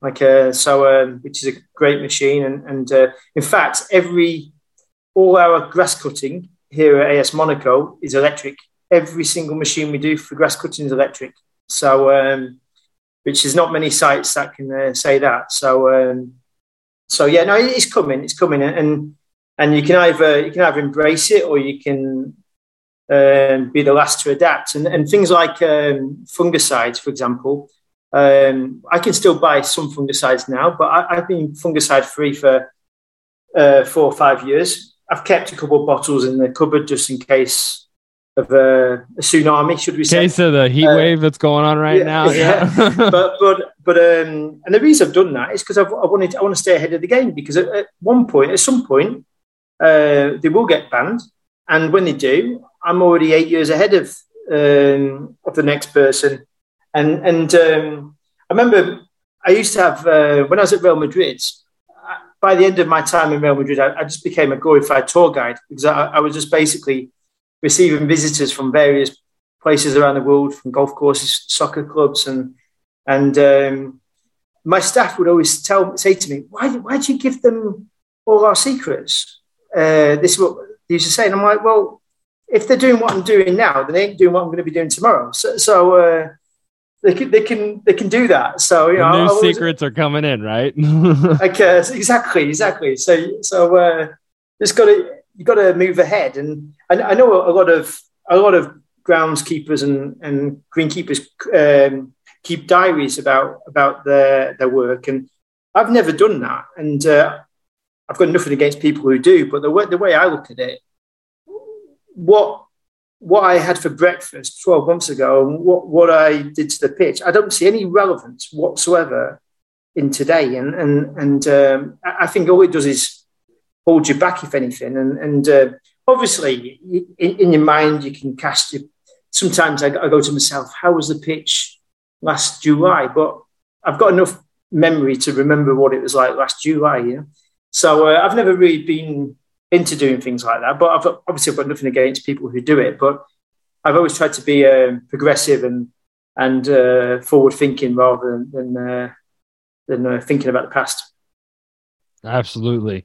like uh, so, um, which is a great machine. And, and uh, in fact, every all our grass cutting here at AS Monaco is electric every single machine we do for grass cutting is electric. So, um, which is not many sites that can uh, say that. So, um, so yeah, no, it's coming, it's coming, and and you can either you can either embrace it or you can um, be the last to adapt. And and things like um, fungicides, for example, um, I can still buy some fungicides now, but I, have been fungicide free for uh, four or five years. I've kept a couple of bottles in the cupboard just in case of a, a, tsunami, should we say? Case of the heat uh, wave that's going on right yeah, now. Yeah, but but but um, and the reason I've done that is because I I wanted I want to stay ahead of the game because at, at one point, at some point, uh, they will get banned, and when they do, I'm already eight years ahead of um, of the next person, and and um, I remember I used to have uh, when I was at Real Madrid. By the end of my time in Real Madrid, I, I just became a glorified tour guide because I, I was just basically receiving visitors from various places around the world, from golf courses, soccer clubs, and and um, my staff would always tell say to me, "Why why do you give them all our secrets?" Uh, this is what they used to say, and I'm like, "Well, if they're doing what I'm doing now, then they ain't doing what I'm going to be doing tomorrow." So. so uh, they can, they can they can do that. So you the know, new secrets are coming in, right? like uh, exactly, exactly. So so uh, just got to you got to move ahead. And I, I, know a lot of a lot of groundskeepers and, and greenkeepers um, keep diaries about about their their work, and I've never done that. And uh, I've got nothing against people who do, but the way, the way I look at it, what what I had for breakfast 12 months ago and what, what I did to the pitch, I don't see any relevance whatsoever in today. And and and um, I think all it does is hold you back, if anything. And, and uh, obviously, in, in, your mind, you can cast your. Sometimes I, I, go to myself, how was the pitch last July? But I've got enough memory to remember what it was like last July? So uh, I've never really been into doing things like that. But I've obviously I've got nothing against people who do it. But I've always tried to be um, progressive and and uh, forward thinking rather than than, uh, than uh, thinking about the past. Absolutely.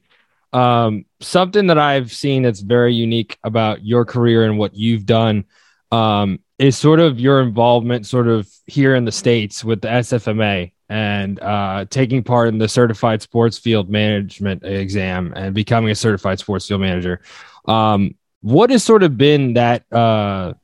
Um, something that I've seen that's very unique about your career and what you've done um, is sort of your involvement, sort of here in the states with the SFMA and uh, taking part in the certified sports field management exam and becoming a certified sports field manager. Um, what has sort of been that uh,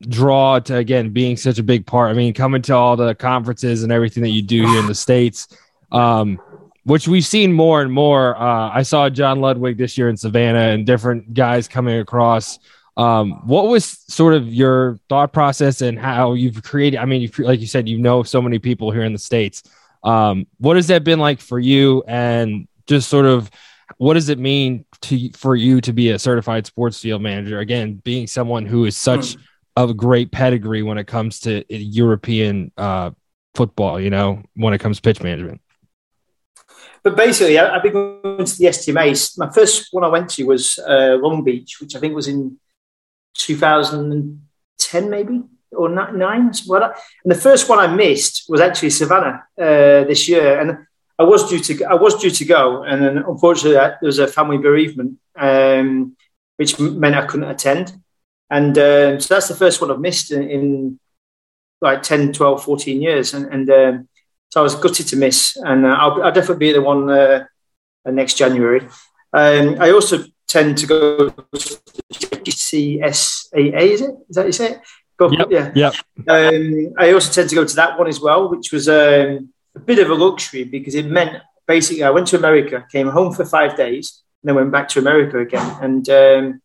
draw to again being such a big part? I mean, coming to all the conferences and everything that you do here in the states. Um, which we've seen more and more. Uh, I saw John Ludwig this year in Savannah and different guys coming across. Um, what was sort of your thought process and how you've created? I mean, like you said, you know so many people here in the states. Um, what has that been like for you? And just sort of, what does it mean to for you to be a certified sports field manager? Again, being someone who is such of a great pedigree when it comes to European uh, football. You know, when it comes to pitch management. But basically, I, have been going to the STMA. My first one I went to was uh, Long Beach, which I think was in 2010, maybe or nine. Well, and the first one I missed was actually Savannah uh, this year, and I was due to I was due to go, and then unfortunately there was a family bereavement, um, which meant I couldn't attend. And um, so that's the first one I've missed in, in, like 10, 12, 14 years. And, and um, so I was gutted to miss, and uh, I'll, I'll, definitely be the one uh, next January. Um, I also tend to go to is it? Is that you say it? Go, yep, yeah. Yep. Um, I also tend to go to that one as well, which was um, a bit of a luxury because it meant basically I went to America, came home for five days, and then went back to America again. And um,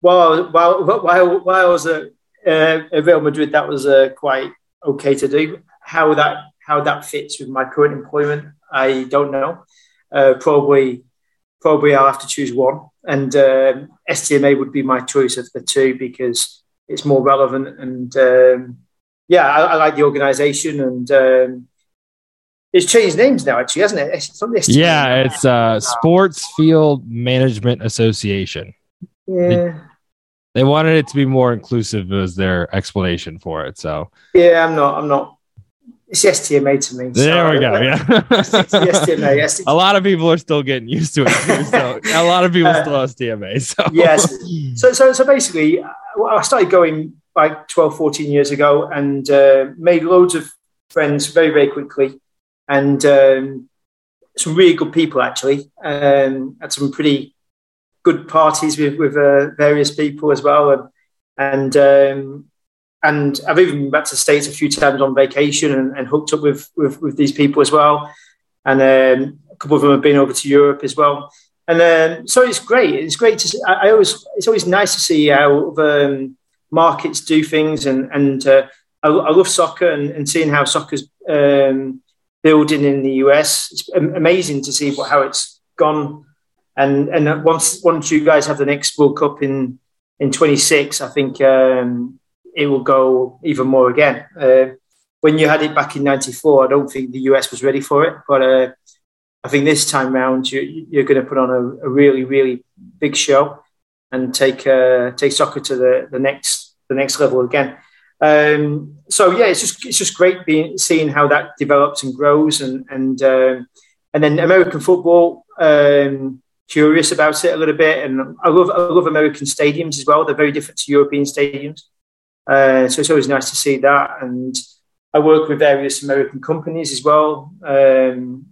while, while, while, while I was at, uh, at Real Madrid, that was uh, quite okay to do. How that how that fits with my current employment, I don't know. Uh, probably probably I'll have to choose one, and um, STMA would be my choice of the two because it's more relevant and um, yeah, I, I, like the organisation and um, it's changed names now actually, hasn't it? It's yeah, it's uh, Sports Field Management Association. Yeah. They wanted it to be more inclusive as their explanation for it. So yeah, I'm not. I'm not. It's STMA to me. So there we go. Yeah. STMA. a lot of people are still getting used to it. Too, so a lot of people uh, still have STMA. So yes. So so so basically, I started going like 12, 14 years ago, and uh, made loads of friends very very quickly, and um, some really good people actually. Um, had some pretty good parties with with uh, various people as well, and and um, and I've even been back to the states a few times on vacation and, and hooked up with, with, with these people as well, and um, a couple of them have been over to Europe as well, and um, so it's great. It's great to see, I, I, always it's always nice to see how um, markets do things, and and uh, I, I, love soccer and, and seeing how soccer's um, building in the US. It's amazing to see what, how it's gone and and once once you guys have the next World Cup in in 26, I think um, it will go even more again. Uh, when you had it back in '94, I don't think the US was ready for it, but uh, I think this time round you, are going to put on a, a, really really big show and take uh, take soccer to the, the next the next level again. Um, so yeah, it's just it's just great being seeing how that develops and grows and and um, and then American football. Um, curious about it a little bit. And I love I love American stadiums as well. They're very different to European stadiums, uh, so it's always nice to see that. And I work with various American companies as well, um,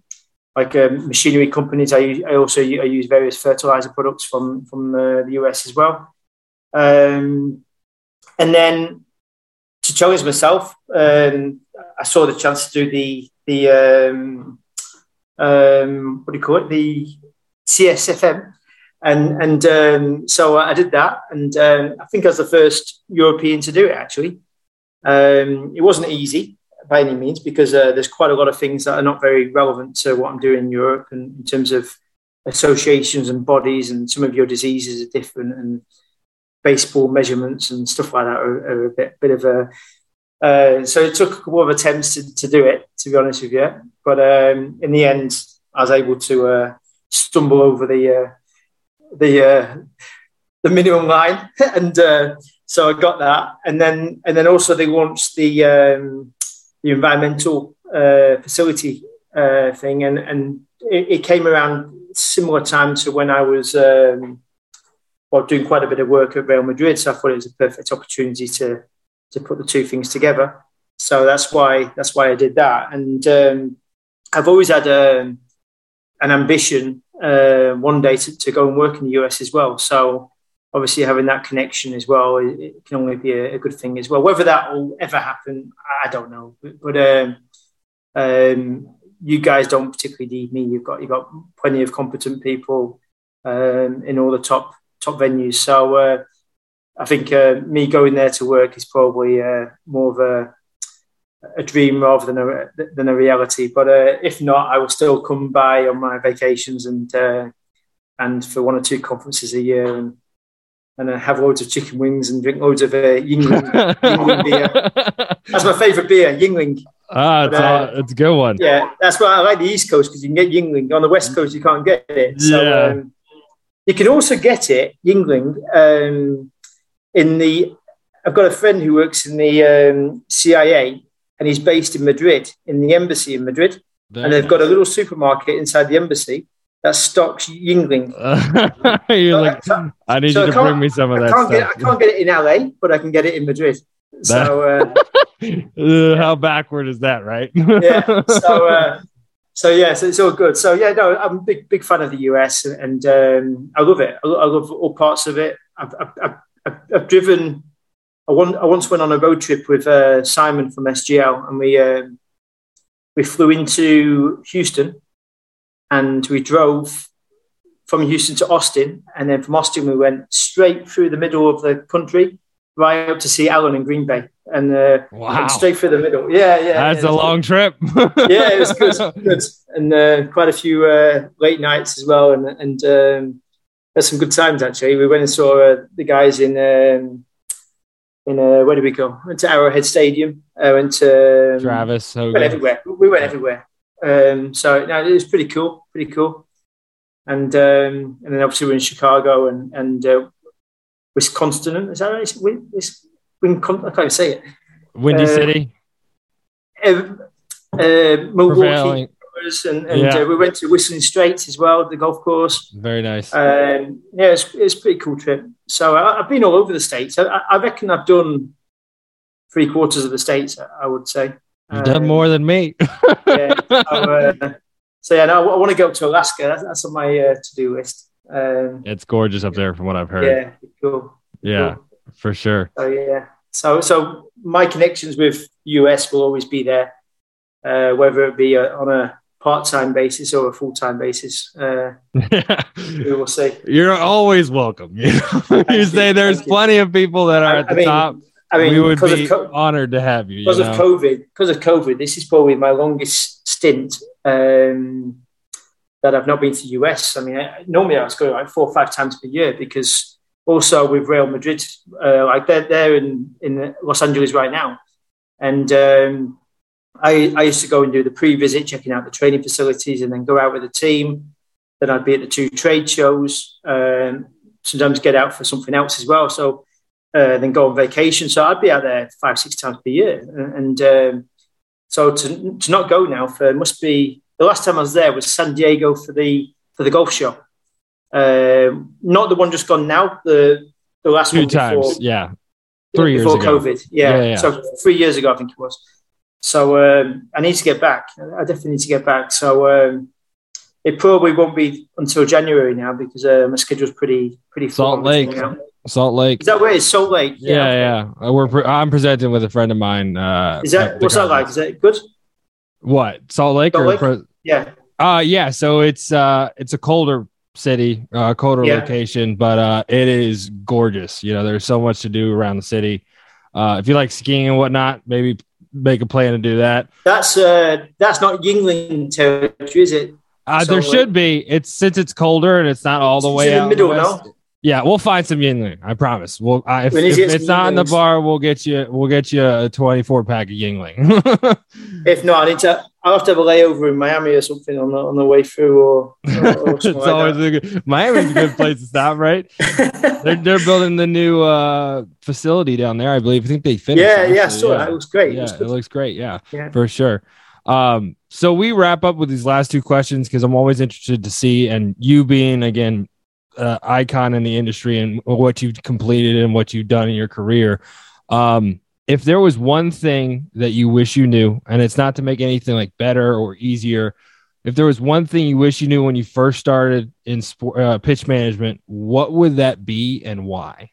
like um, machinery companies. I, I also I use various fertilizer products from from uh, the US as well. Um, and then to challenge myself, um, I saw the chance to do the the um, um, what do you call it the CSFM. And, and um, so I did that. And um, I think I was the first European to do it, actually. Um, it wasn't easy by any means because uh, there's quite a lot of things that are not very relevant to what I'm doing in Europe and in terms of associations and bodies and some of your diseases are different and baseball measurements and stuff like that are, are a bit, bit of a uh, so it took a couple of attempts to, to do it to be honest with you but um, in the end I was able to uh, stumble over the uh, the uh, the minimum line, and uh, so I got that. And then and then also they launched the um, the environmental uh, facility uh, thing, and and it, it, came around similar time to when I was. Um, well, doing quite a bit of work at Real Madrid, so I thought it was a perfect opportunity to to put the two things together. So that's why that's why I did that, and um, I've always had a, um, an ambition uh, one day to, to, go and work in the US as well. So obviously having that connection as well, it, it can only be a, a, good thing as well. Whether that will ever happen, I don't know. But, but um, um, you guys don't particularly need me. You've got you've got plenty of competent people um, in all the top top venues. So uh, I think uh, me going there to work is probably uh, more of a a dream rather than a than a reality. But uh, if not, I will still come by on my vacations and uh, and for one or two conferences a year and and uh, have loads of chicken wings and drink loads of uh, Yuengling, Yuengling beer. That's my favourite beer, Yuengling. Ah, it's, uh, a, it's a good one. Yeah, that's why I like the East Coast because you can get Yuengling. On the West Coast, you can't get it. So, yeah. Um, you can also get it, Yuengling, um, in the. I've got a friend who works in the um, CIA and he's based in Madrid, in the embassy in Madrid. Very and they've nice. got a little supermarket inside the embassy that stocks Yuengling. You're so like, I, I need so you to bring me some of that can't stuff. Get, I can't get it in LA, but I can get it in Madrid. So, uh, how backward is that, right? yeah. So, uh, so yeah, so it's all good. So yeah, no, I'm a big, big fan of the US, and, and um, I love it. I, love all parts of it. I've, I've, I've, I've driven I, want, I once went on a road trip with uh, Simon from SGL, and we uh, we flew into Houston, and we drove from Houston to Austin, and then from Austin we went straight through the middle of the country, right up to see Allen in Green Bay. and, uh, Wow. straight through the middle. Yeah, yeah. That's yeah, a long trip. yeah, it was good, good. and uh, quite a few uh, late nights as well, and and um, had some good times actually. We went and saw uh, the guys in um, in uh, where did we go? Went to Arrowhead Stadium. I went to um, Travis Hogan. went everywhere. We went everywhere. Um, so no, it was pretty cool, pretty cool. And um, and then obviously we're in Chicago and and uh, Wisconsin. Is that right? It's Win, it's Wincon- I can't even say it. Windy uh, City. Uh, uh, Milwaukee Prevailing. Was, and, and Yeah. uh, we went to Whistling Straits as well, the golf course. Very nice. Um, yeah, it's, it's a pretty cool trip. So I, I've been all over the states. I, I reckon I've done three quarters of the states. I, would say. You've done Um, more than me. yeah. So, uh, so yeah, no, I want to go to Alaska. That's, that's on my uh, to-do list. Um, it's gorgeous up there from what I've heard. yeah, cool. Yeah, cool. for sure. So yeah, so so my connections with US will always be there, uh, whether it be uh on a part-time basis or a full-time basis. Uh, we will see. You're always welcome. You, know? you you, say there's thank you. plenty of people that are I- at I the mean, top. I mean, we would be co- honored to have you. you because know? of COVID, because of COVID, this is probably my longest stint um, that I've not been to the US. I mean, I, normally I was going like four or five times per year because also with Real Madrid, uh, like they're, they're in, in Los Angeles right now. And um, I, I used to go and do the pre-visit, checking out the training facilities and then go out with the team. Then I'd be at the two trade shows, um, sometimes get out for something else as well. So uh, then go on vacation. So I'd be out there five, six times per year. And, and um, so to, to not go now for must be the last time I was there was San Diego for the for the golf show. Um, not the one just gone now. The the last Two one before, times. Yeah. Three years before. COVID. Yeah. Yeah, yeah. So three years ago, I think it was. So um, I need to get back. I definitely need to get back. So um, it probably won't be until January now because uh, my schedule's pretty pretty full Salt Lake. now. Salt Lake. Is that where it's Salt Lake? Yeah, yeah. Uh, We're pre- I'm presenting with a friend of mine. Uh, Is that what's that like? Is that good? What Salt Lake Salt or Lake? pre- Yeah. Uh yeah, so it's uh it's a colder city, uh colder Yeah. location, but uh it is gorgeous. You know, there's so much to do around the city. Uh if you like skiing and whatnot, maybe make a plan to do that. That's uh, that's not Yuengling territory, is it? Uh So, there uh, should be. It's since it's colder and it's not all the It's way in the middle, west. no? Yeah, we'll find some Yuengling. I promise. We'll uh, if, if it's not in the bar, we'll get you we'll get you a 24 pack of Yuengling. If not, I need to. I'll have to have a layover in Miami or something on the on the way through, or, or, or it's something always like a good, Miami's a good place to stop, right? They're they're building the new uh facility down there, I believe. I think they finished. yeah, yeah, I actually, saw that. It looks great. It Yeah, looks it looks great. Yeah, Yeah. for sure. Um, so we wrap up with these last two questions because I'm always interested to see, and you being again uh, icon in the industry and what you've completed and what you've done in your career. Um, if there was one thing that you wish you knew, and it's not to make anything like better or easier, if there was one thing you wish you knew when you first started in sport, uh, pitch management, what would that be and why?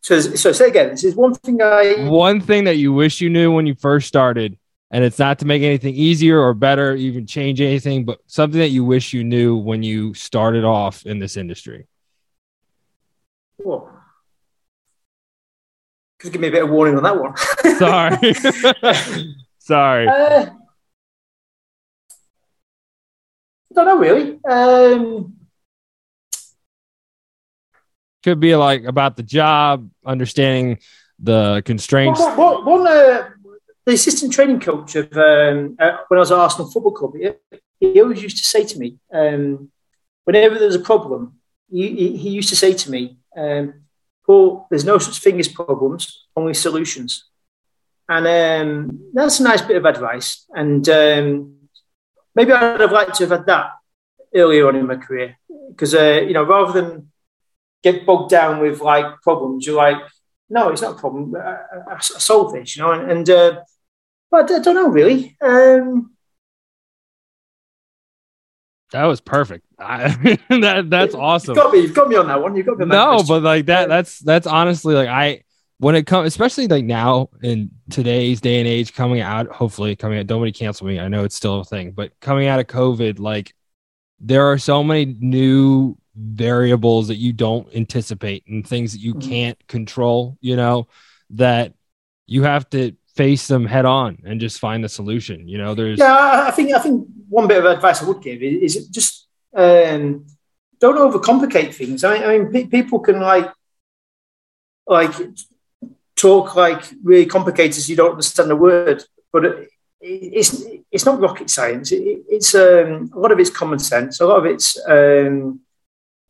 So, so say again. This is one thing I. one thing that you wish you knew when you first started and it's not to make anything easier or better even change anything but something that you wish you knew when you started off in this industry Whoa. Could give me a bit of warning on that one. sorry sorry Uh, I don't know really. Um, could be like about the job understanding the constraints One, one, one, uh, the assistant training coach of um, uh, when I was at Arsenal Football Club, he, he always used to say to me, um, whenever there's a problem, he, he, he used to say to me, um, Paul, there's no such thing as problems, only solutions. And um, that's a nice bit of advice. And um, maybe I'd have liked to have had that earlier on in my career. Because, uh, you know, rather than get bogged down with like problems, you're like, no, it's not a problem. I, I, I solve this, you know, and, and uh, but I don't know really. Um, that was perfect I, that that's awesome You've got me. You've got me on that one. You've got me. on that no but like that that's that's honestly like i when it comes especially like now in today's day and age coming out hopefully coming out nobody cancel me i know it's still a thing but coming out of covid like there are so many new variables that you don't anticipate and things that you Mhm. can't control, you know, that you have to face them head on and just find the solution. You know, there's Yeah, I- I think I think one bit of advice I would give is, is just um, don't overcomplicate things. I, I mean, pe- people can like like talk like really complicated as you don't understand the word, but it, it's it's not rocket science. It, it's um, a lot of it's common sense. A lot of it's um,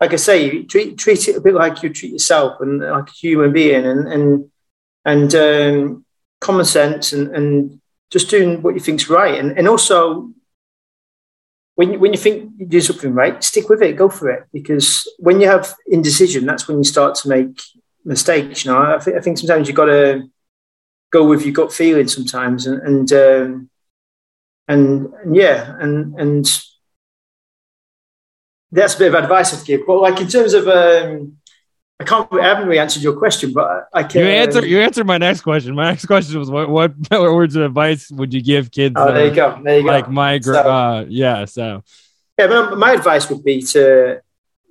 like I say, treat treat it a bit like you treat yourself and like a human being, and and and um, common sense and, and just doing what you think's right, and and also when you, when you think you do something right, stick with it, go for it, because when you have indecision, that's when you start to make mistakes. You know, I think I think sometimes you've got to go with your gut feeling sometimes, and and um, and, and yeah, and and that's a bit of advice I'd give. But like in terms of, um, I can't, I haven't really answered your question, but I can. you answer you answered my next question. My next question was what what words of advice would you give kids? Oh, there you go. There you go. like my So- uh yeah, so Yeah, but my advice would be to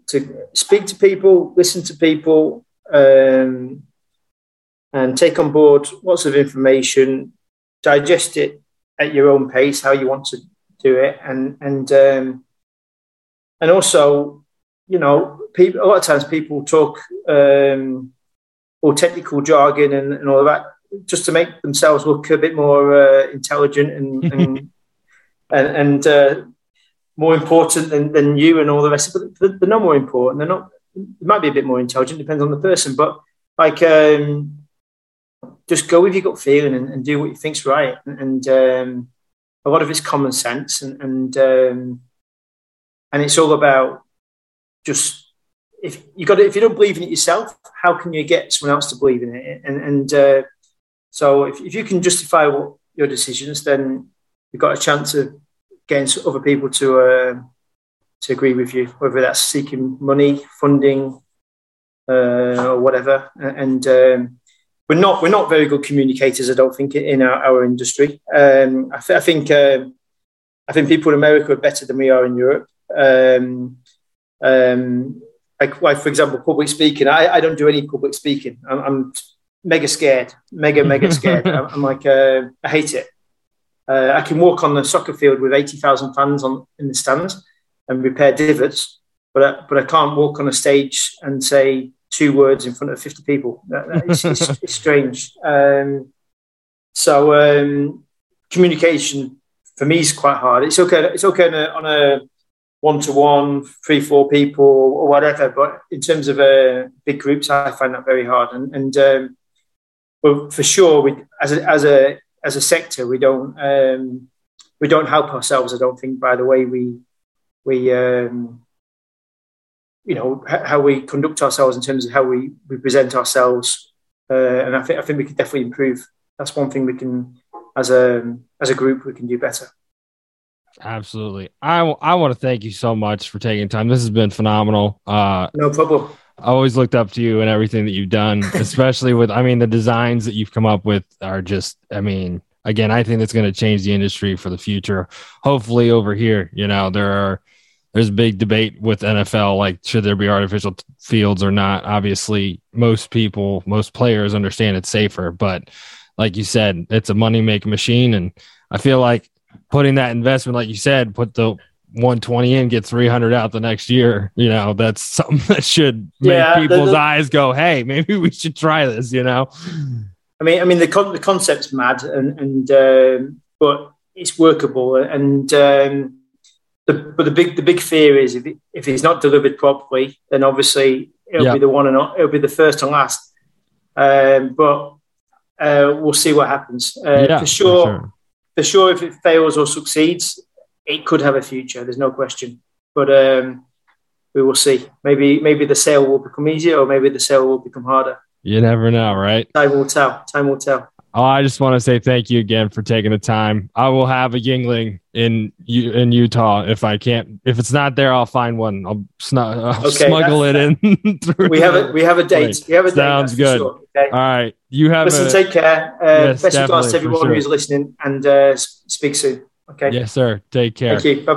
to speak to people, listen to people, um, and take on board lots of information, digest it at your own pace, how you want to do it, and and um, and also, you know, people a lot of times people talk um, all technical jargon and, and all of that just to make themselves look a bit more uh, intelligent and and and, and uh, more important than, than you and all the rest. But they're, they're not more important. They're not. They might be a bit more intelligent. Depends on the person. But like, um, just go with your gut feeling and, and do what you think's right. And, and um, a lot of it's common sense, and and um, and it's all about just if you got to, if you don't believe in it yourself, how can you get someone else to believe in it? And and uh, so if, if you can justify what your decisions, then you've got a chance of getting other people to uh, to agree with you, whether that's seeking money, funding, uh, or whatever. And um, we're not we're not very good communicators, I don't think, in our, our industry. Um, I, th- I think um I think people in America are better than we are in Europe. Um, um, like, like for example, public speaking. I, I don't do any public speaking. I'm, I'm mega scared, mega mega scared. I'm, I'm like uh, I hate it. Uh, I can walk on the soccer field with 80,000 fans on in the stands and repair divots, but I, but I can't walk on a stage and say two words in front of 50 people. That, that is, it's, it's strange. Um, so um, communication for me is quite hard. It's okay. It's okay on a, on a one-to-one, three, four people or whatever. But in terms of uh, big groups, I find that very hard. And, and um, for sure, we, as a, as a as a sector, we don't um, we don't help ourselves. I don't think by the way we we um, you know how we conduct ourselves in terms of how we, we present ourselves, uh, and I think I think we could definitely improve. That's one thing we can as a as a group we can do better. Absolutely. I I want to thank you so much for taking time. This has been phenomenal. Uh No problem. I always looked up to you and everything that you've done, especially with, I mean, the designs that you've come up with are just, I mean, again, I think that's going to change the industry for the future. Hopefully, over here, you know, there are, there's a big debate with NFL, like, should there be artificial t- fields or not? Obviously, most people, most players understand it's safer, but like you said, it's a money making machine. And I feel like putting that investment, like you said, put the 120 in, get 300 out the next year. You know, that's something that should make Yeah, the- people's the- eyes go, "Hey, maybe we should try this." You know, I mean, I mean the con- the concept's mad, and and um, but it's workable, and um, the but the big the big fear is if it, if it's not delivered properly, then obviously it'll Yeah. be the one and it'll be the first and last. Um, but uh, we'll see what happens. Uh, yeah, for sure, for sure, if it fails or succeeds, it could have a future. There's no question. But um, we will see. Maybe maybe the sale will become easier, or maybe the sale will become harder. You never know, right? Time will tell. Time will tell. Oh, I just want to say thank you again for taking the time. I will have a Yuengling in in Utah if I can't. If it's not there, I'll find one. I'll, snu- I'll Okay, smuggle it in. We have a we have a date. We have a date. Sounds good. Sure, okay. All right, you have Listen, a take care. Uh, Yes, best regards to everyone sure. who's listening, and uh, speak soon. Okay. yes, sir. Take care. Thank you. Bye.